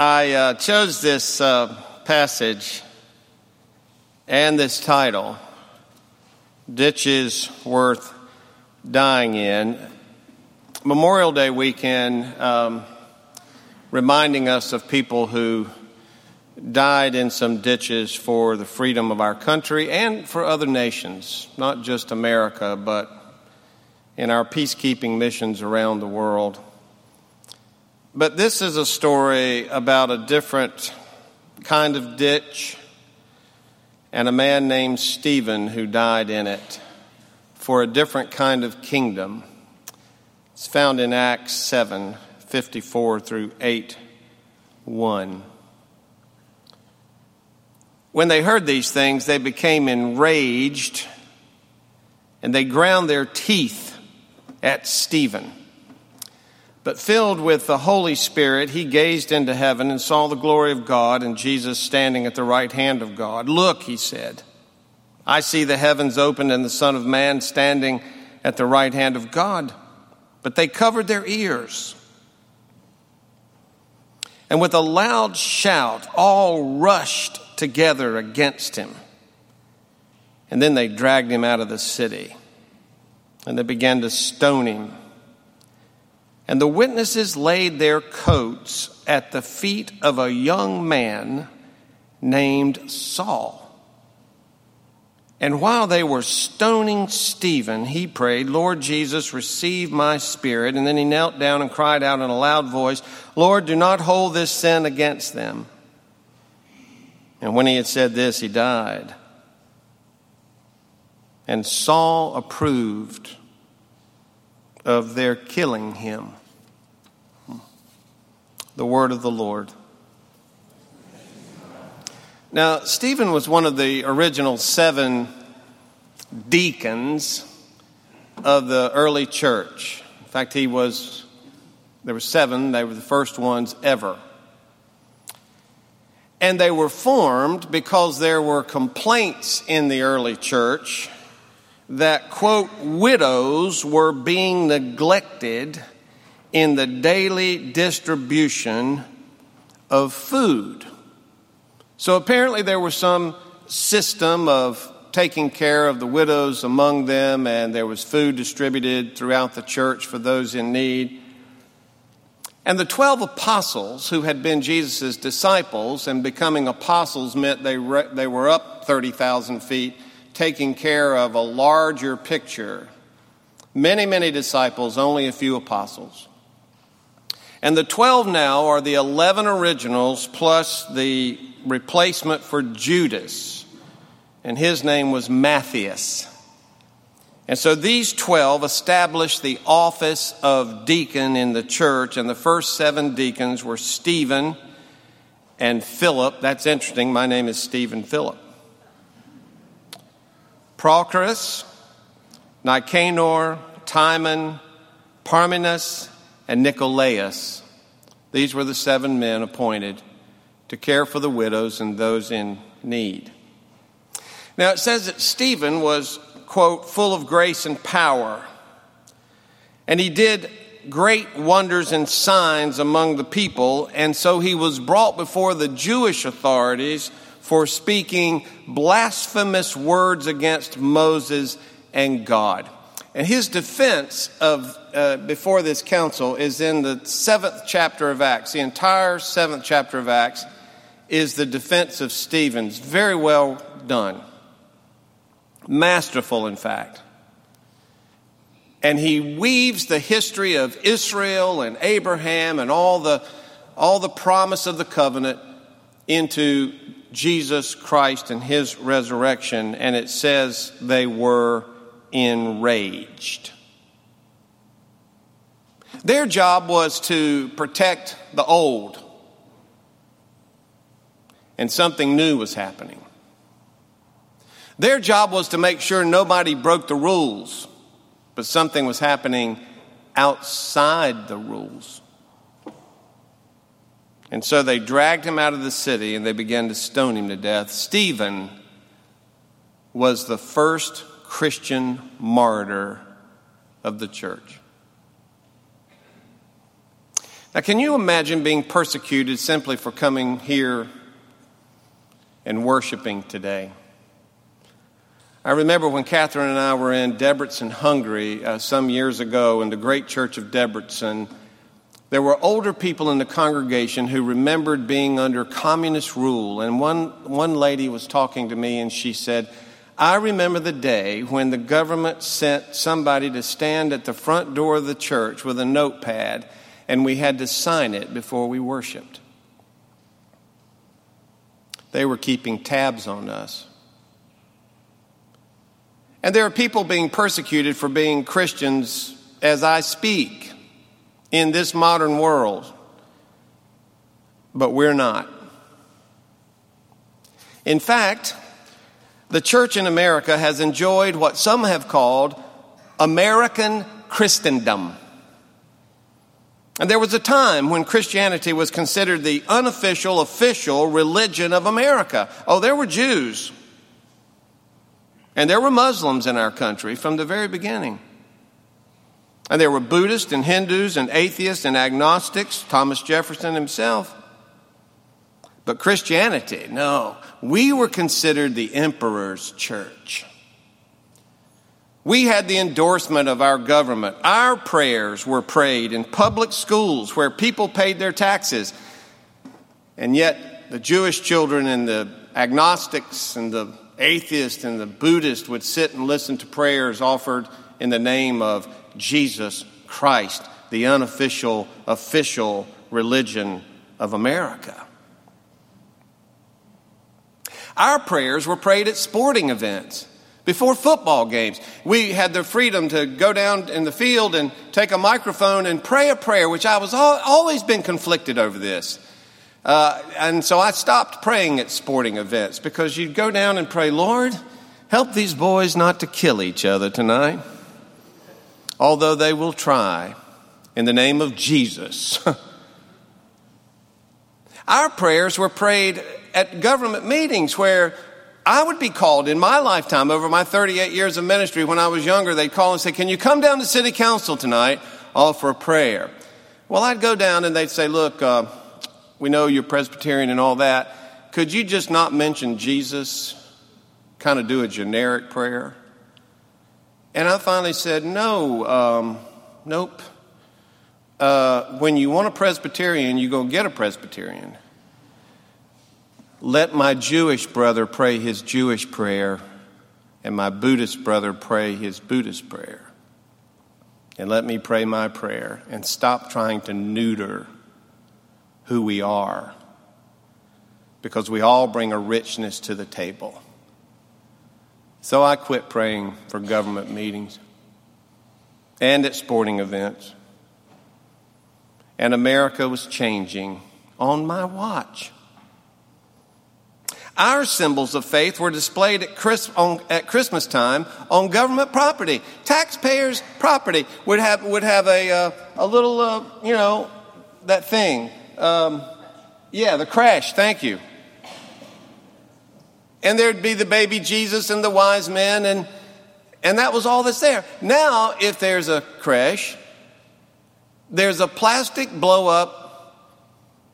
I uh, chose this uh, passage and this title, Ditches Worth Dying in. Memorial Day weekend, um, reminding us of people who died in some ditches for the freedom of our country and for other nations, not just America, but in our peacekeeping missions around the world. But this is a story about a different kind of ditch and a man named Stephen who died in it for a different kind of kingdom. It's found in Acts 7 54 through 8 1. When they heard these things, they became enraged and they ground their teeth at Stephen. But filled with the Holy Spirit, he gazed into heaven and saw the glory of God and Jesus standing at the right hand of God. Look, he said, I see the heavens opened and the Son of Man standing at the right hand of God. But they covered their ears. And with a loud shout, all rushed together against him. And then they dragged him out of the city and they began to stone him. And the witnesses laid their coats at the feet of a young man named Saul. And while they were stoning Stephen, he prayed, Lord Jesus, receive my spirit. And then he knelt down and cried out in a loud voice, Lord, do not hold this sin against them. And when he had said this, he died. And Saul approved of their killing him the word of the Lord. Now, Stephen was one of the original seven deacons of the early church. In fact, he was, there were seven, they were the first ones ever. And they were formed because there were complaints in the early church that, quote, widows were being neglected in the daily distribution of food. So apparently, there was some system of taking care of the widows among them, and there was food distributed throughout the church for those in need. And the 12 apostles who had been Jesus' disciples, and becoming apostles meant they, re- they were up 30,000 feet, taking care of a larger picture. Many, many disciples, only a few apostles. And the 12 now are the 11 originals plus the replacement for Judas. And his name was Matthias. And so these 12 established the office of deacon in the church. And the first seven deacons were Stephen and Philip. That's interesting. My name is Stephen Philip. Prochorus, Nicanor, Timon, Parmenas, and Nicolaus. These were the seven men appointed to care for the widows and those in need. Now it says that Stephen was, quote, full of grace and power, and he did great wonders and signs among the people, and so he was brought before the Jewish authorities for speaking blasphemous words against Moses and God. And his defense of uh, before this council is in the seventh chapter of Acts. The entire seventh chapter of Acts is the defense of Stephen's. Very well done. Masterful, in fact. And he weaves the history of Israel and Abraham and all the, all the promise of the covenant into Jesus Christ and his resurrection. And it says they were enraged. Their job was to protect the old, and something new was happening. Their job was to make sure nobody broke the rules, but something was happening outside the rules. And so they dragged him out of the city and they began to stone him to death. Stephen was the first Christian martyr of the church. Now, can you imagine being persecuted simply for coming here and worshiping today? I remember when Catherine and I were in Debrecen, Hungary, uh, some years ago in the great church of Debrecen. There were older people in the congregation who remembered being under communist rule. And one, one lady was talking to me and she said, I remember the day when the government sent somebody to stand at the front door of the church with a notepad and we had to sign it before we worshiped. They were keeping tabs on us. And there are people being persecuted for being Christians as I speak in this modern world, but we're not. In fact, the church in America has enjoyed what some have called American Christendom. And there was a time when Christianity was considered the unofficial, official religion of America. Oh, there were Jews. And there were Muslims in our country from the very beginning. And there were Buddhists and Hindus and atheists and agnostics, Thomas Jefferson himself. But Christianity, no, we were considered the emperor's church. We had the endorsement of our government. Our prayers were prayed in public schools where people paid their taxes. And yet, the Jewish children and the agnostics and the atheists and the Buddhists would sit and listen to prayers offered in the name of Jesus Christ, the unofficial, official religion of America. Our prayers were prayed at sporting events before football games. We had the freedom to go down in the field and take a microphone and pray a prayer, which I was all, always been conflicted over this. Uh, and so I stopped praying at sporting events because you'd go down and pray, Lord, help these boys not to kill each other tonight, although they will try in the name of Jesus. Our prayers were prayed at government meetings where I would be called in my lifetime over my 38 years of ministry. When I was younger, they'd call and say, Can you come down to city council tonight? All for a prayer. Well, I'd go down and they'd say, Look, uh, we know you're Presbyterian and all that. Could you just not mention Jesus? Kind of do a generic prayer? And I finally said, No, um, nope. Uh, when you want a Presbyterian, you go get a Presbyterian. Let my Jewish brother pray his Jewish prayer, and my Buddhist brother pray his Buddhist prayer. And let me pray my prayer and stop trying to neuter who we are because we all bring a richness to the table. So I quit praying for government meetings and at sporting events. And America was changing on my watch. Our symbols of faith were displayed at, on, at, Christmas time on government property. Taxpayers' property would have, would have a, uh, a little, uh, you know, that thing um, yeah, the crèche, thank you. And there'd be the baby Jesus and the wise men, and, and that was all that's there. Now, if there's a crèche, there's a plastic blow up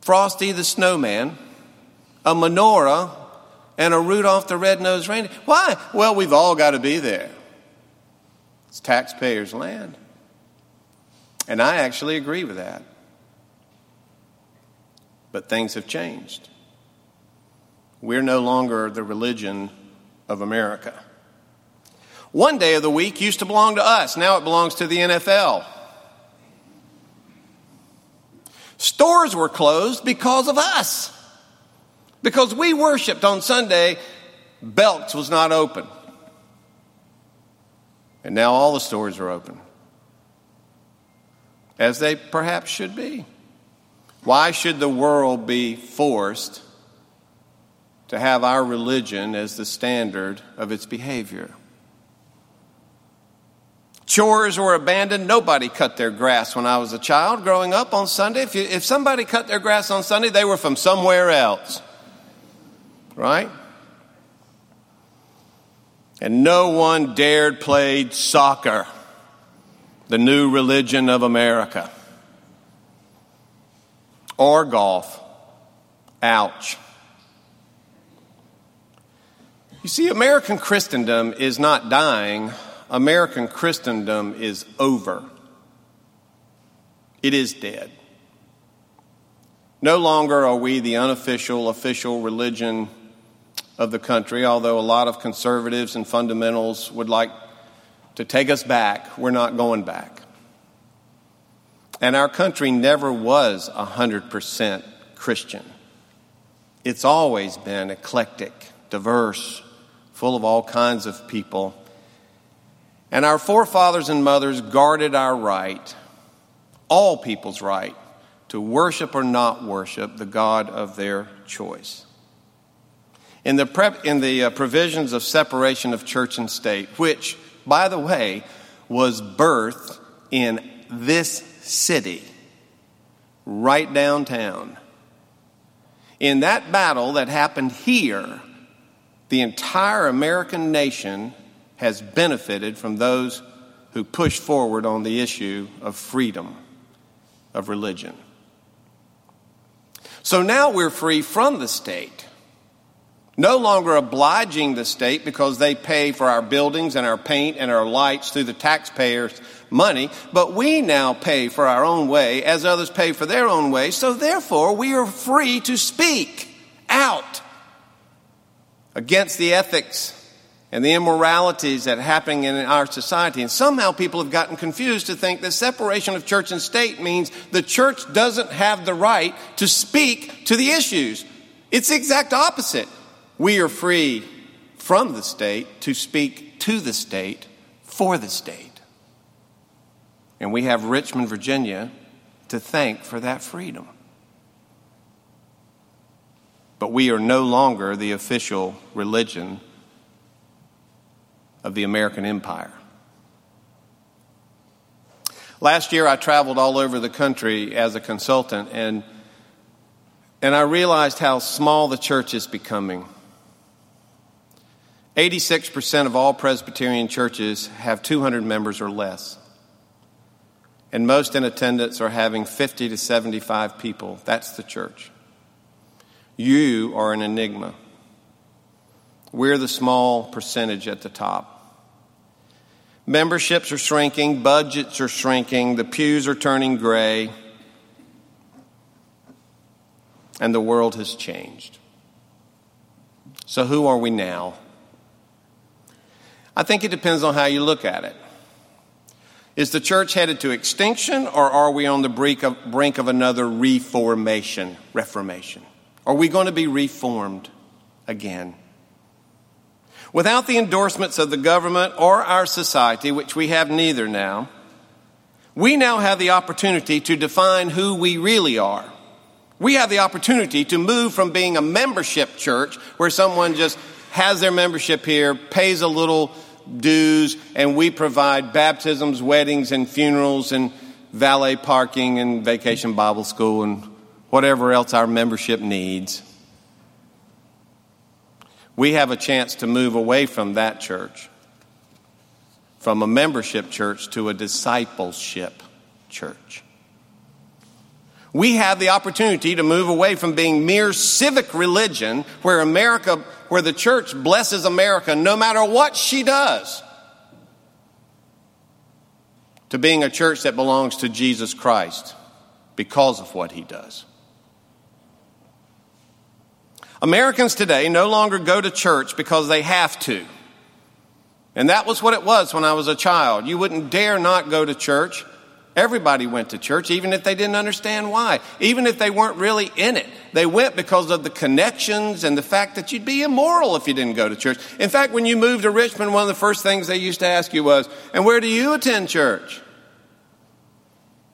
Frosty the Snowman, a menorah, and a Rudolph the Red-Nosed Reindeer. Why? Well, we've all got to be there. It's taxpayers' land. And I actually agree with that. But things have changed. We're no longer the religion of America. One day of the week used to belong to us, now it belongs to the NFL. Stores were closed because of us. Because we worshiped on Sunday, Belts was not open. And now all the stores are open, as they perhaps should be. Why should the world be forced to have our religion as the standard of its behavior? Chores were abandoned. Nobody cut their grass when I was a child growing up on Sunday. If, you, if somebody cut their grass on Sunday, they were from somewhere else. Right? And no one dared play soccer, the new religion of America. or golf. Ouch. You see, American Christendom is not dying, American Christendom is over. It is dead. No longer are we the unofficial, official religion of the country, although a lot of conservatives and fundamentals would like to take us back. We're not going back. And our country never was 100% Christian. It's always been eclectic, diverse, full of all kinds of people. And our forefathers and mothers guarded our right, all people's right, to worship or not worship the God of their choice. In the, pre- in the uh, provisions of separation of church and state, which, by the way, was birthed in this city, right downtown. In that battle that happened here, the entire American nation has benefited from those who push forward on the issue of freedom of religion. So now we're free from the state, no longer obliging the state because they pay for our buildings and our paint and our lights through the taxpayers' money, but we now pay for our own way as others pay for their own way. So therefore, we are free to speak out against the ethics and the immoralities that are happening in our society. And somehow people have gotten confused to think that separation of church and state means the church doesn't have the right to speak to the issues. It's the exact opposite. We are free from the state to speak to the state for the state. And we have Richmond, Virginia to thank for that freedom. But we are no longer the official religion of the American empire. Last year, I traveled all over the country as a consultant, and, and I realized how small the church is becoming. 86% of all Presbyterian churches have 200 members or less. And most in attendance are having 50 to 75 people. That's the church. You are an enigma. We're the small percentage at the top. Memberships are shrinking, budgets are shrinking, the pews are turning gray, and the world has changed. So, who are we now? I think it depends on how you look at it. Is the church headed to extinction, or are we on the brink of, brink of another reformation, reformation? Are we going to be reformed again? Without the endorsements of the government or our society, which we have neither now, we now have the opportunity to define who we really are. We have the opportunity to move from being a membership church where someone just has their membership here, pays a little dues, and we provide baptisms, weddings, and funerals, and valet parking, and vacation Bible school, and whatever else our membership needs we have a chance to move away from that church, from a membership church to a discipleship church. We have the opportunity to move away from being mere civic religion where America, where the church blesses America no matter what she does, to being a church that belongs to Jesus Christ because of what he does. Americans today no longer go to church because they have to. And that was what it was when I was a child. You wouldn't dare not go to church. Everybody went to church, even if they didn't understand why, even if they weren't really in it. They went because of the connections and the fact that you'd be immoral if you didn't go to church. In fact, when you moved to Richmond, one of the first things they used to ask you was, And where do you attend church?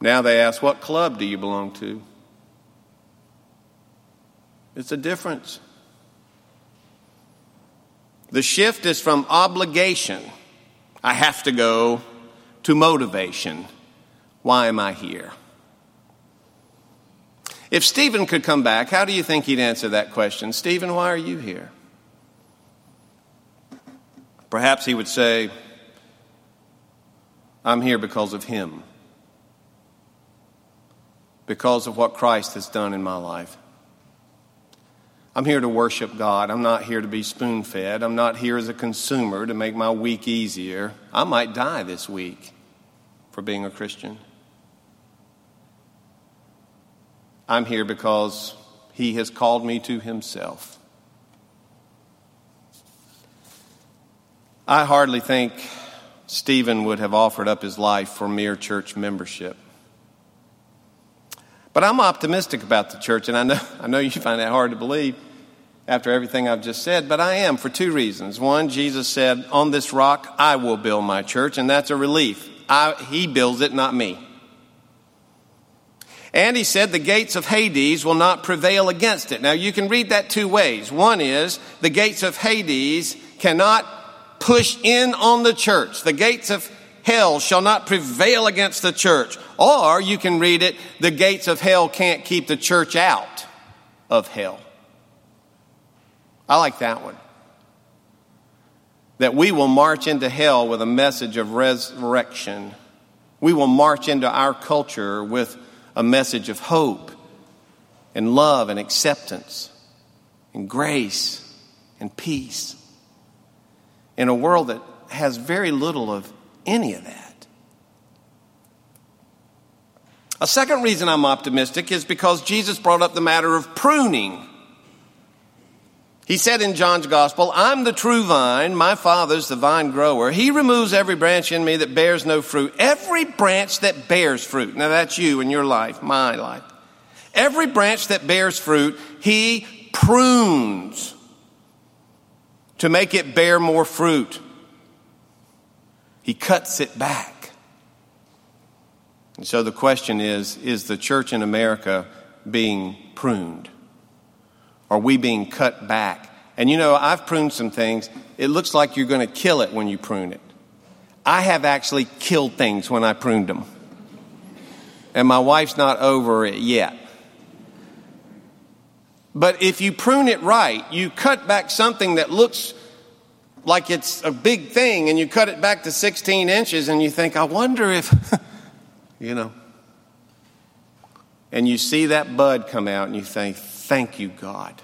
Now they ask, What club do you belong to? It's a difference. The shift is from obligation, I have to go, to motivation. Why am I here? If Stephen could come back, how do you think he'd answer that question? Stephen, why are you here? Perhaps he would say, I'm here because of him because of what Christ has done in my life. I'm here to worship God. I'm not here to be spoon fed. I'm not here as a consumer to make my week easier. I might die this week for being a Christian. I'm here because He has called me to Himself. I hardly think Stephen would have offered up his life for mere church membership. But I'm optimistic about the church, and I know, I know you find that hard to believe after everything I've just said, but I am for two reasons. One, Jesus said, On this rock I will build my church, and that's a relief. I, he builds it, not me. And he said, The gates of Hades will not prevail against it. Now, you can read that two ways. One is, the gates of Hades cannot push in on the church. The gates of hell shall not prevail against the church. Or you can read it, the gates of hell can't keep the church out of hell. I like that one. That we will march into hell with a message of resurrection. We will march into our culture with a message of hope and love and acceptance and grace and peace in a world that has very little of any of that. A second reason I'm optimistic is because Jesus brought up the matter of pruning. He said in John's gospel, I'm the true vine, my father's the vine grower. He removes every branch in me that bears no fruit. Every branch that bears fruit. Now that's you in your life, my life. Every branch that bears fruit, he prunes to make it bear more fruit. He cuts it back. And so the question is is the church in America being pruned? Are we being cut back? And you know, I've pruned some things. It looks like you're going to kill it when you prune it. I have actually killed things when I pruned them. And my wife's not over it yet. But if you prune it right, you cut back something that looks like it's a big thing and you cut it back to 16 inches and you think, I wonder if you know. And you see that bud come out and you think, thank you, God.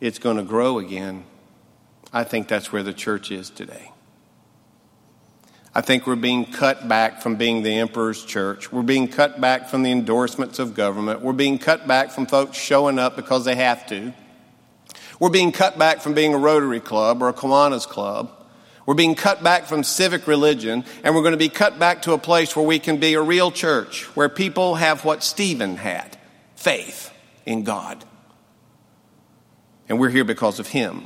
It's going to grow again. I think that's where the church is today. I think we're being cut back from being the emperor's church. We're being cut back from the endorsements of government. We're being cut back from folks showing up because they have to. We're being cut back from being a Rotary Club or a Kiwanis Club. We're being cut back from civic religion, and we're going to be cut back to a place where we can be a real church, where people have what Stephen had faith in God. And we're here because of him.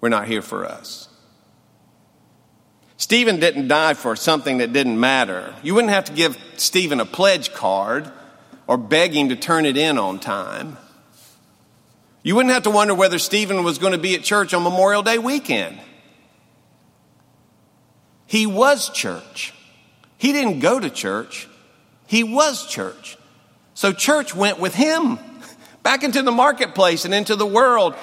We're not here for us. Stephen didn't die for something that didn't matter. You wouldn't have to give Stephen a pledge card or beg him to turn it in on time. You wouldn't have to wonder whether Stephen was going to be at church on Memorial Day weekend. He was church. He didn't go to church, he was church. So church went with him back into the marketplace and into the world.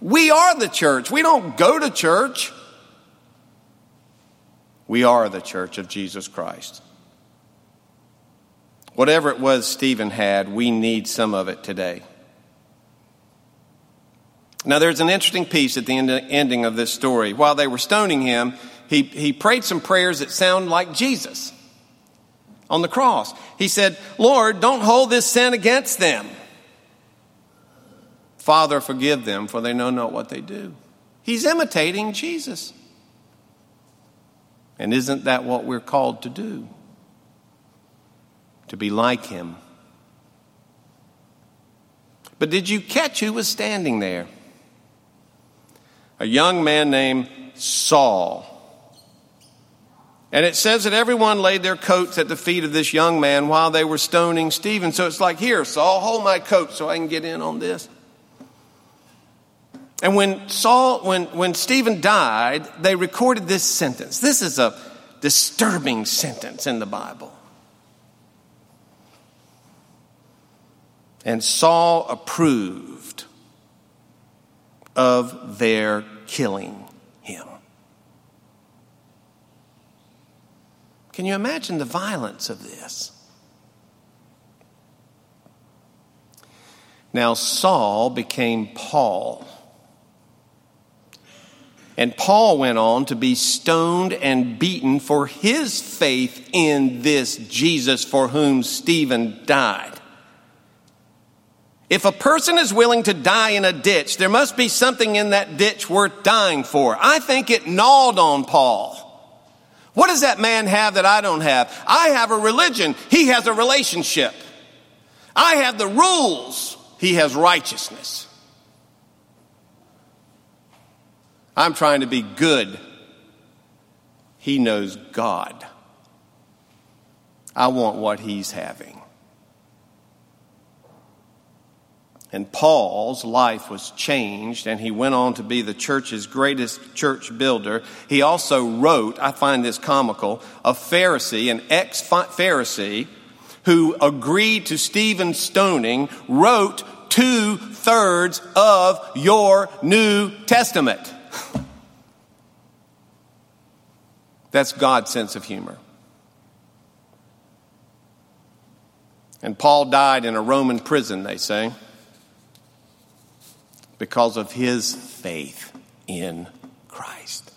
We are the church. We don't go to church. We are the church of Jesus Christ. Whatever it was Stephen had, we need some of it today. Now, there's an interesting piece at the end, ending of this story. While they were stoning him, he, he prayed some prayers that sound like Jesus on the cross. He said, Lord, don't hold this sin against them. Father, forgive them, for they know not what they do. He's imitating Jesus. And isn't that what we're called to do? To be like him. But did you catch who was standing there? A young man named Saul. And it says that everyone laid their coats at the feet of this young man while they were stoning Stephen. So it's like, here, Saul, hold my coat so I can get in on this. And when Saul, when, when Stephen died, they recorded this sentence. This is a disturbing sentence in the Bible. And Saul approved of their killing Can you imagine the violence of this? Now, Saul became Paul. And Paul went on to be stoned and beaten for his faith in this Jesus for whom Stephen died. If a person is willing to die in a ditch, there must be something in that ditch worth dying for. I think it gnawed on Paul. What does that man have that I don't have? I have a religion. He has a relationship. I have the rules. He has righteousness. I'm trying to be good. He knows God. I want what he's having. And Paul's life was changed, and he went on to be the church's greatest church builder. He also wrote, I find this comical, a Pharisee, an ex Pharisee, who agreed to Stephen's stoning, wrote two thirds of your New Testament. That's God's sense of humor. And Paul died in a Roman prison, they say because of his faith in Christ.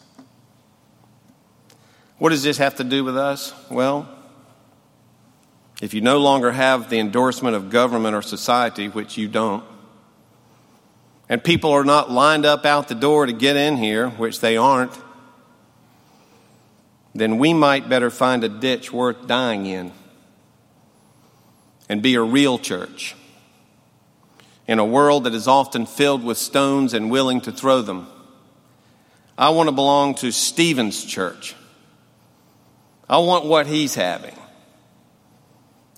What does this have to do with us? Well, if you no longer have the endorsement of government or society, which you don't, and people are not lined up out the door to get in here, which they aren't, then we might better find a ditch worth dying in and be a real church in a world that is often filled with stones and willing to throw them. I want to belong to Stephen's church. I want what he's having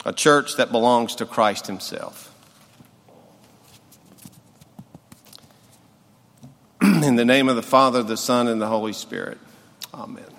a church that belongs to Christ himself. In the name of the Father, the Son, and the Holy Spirit. Amen.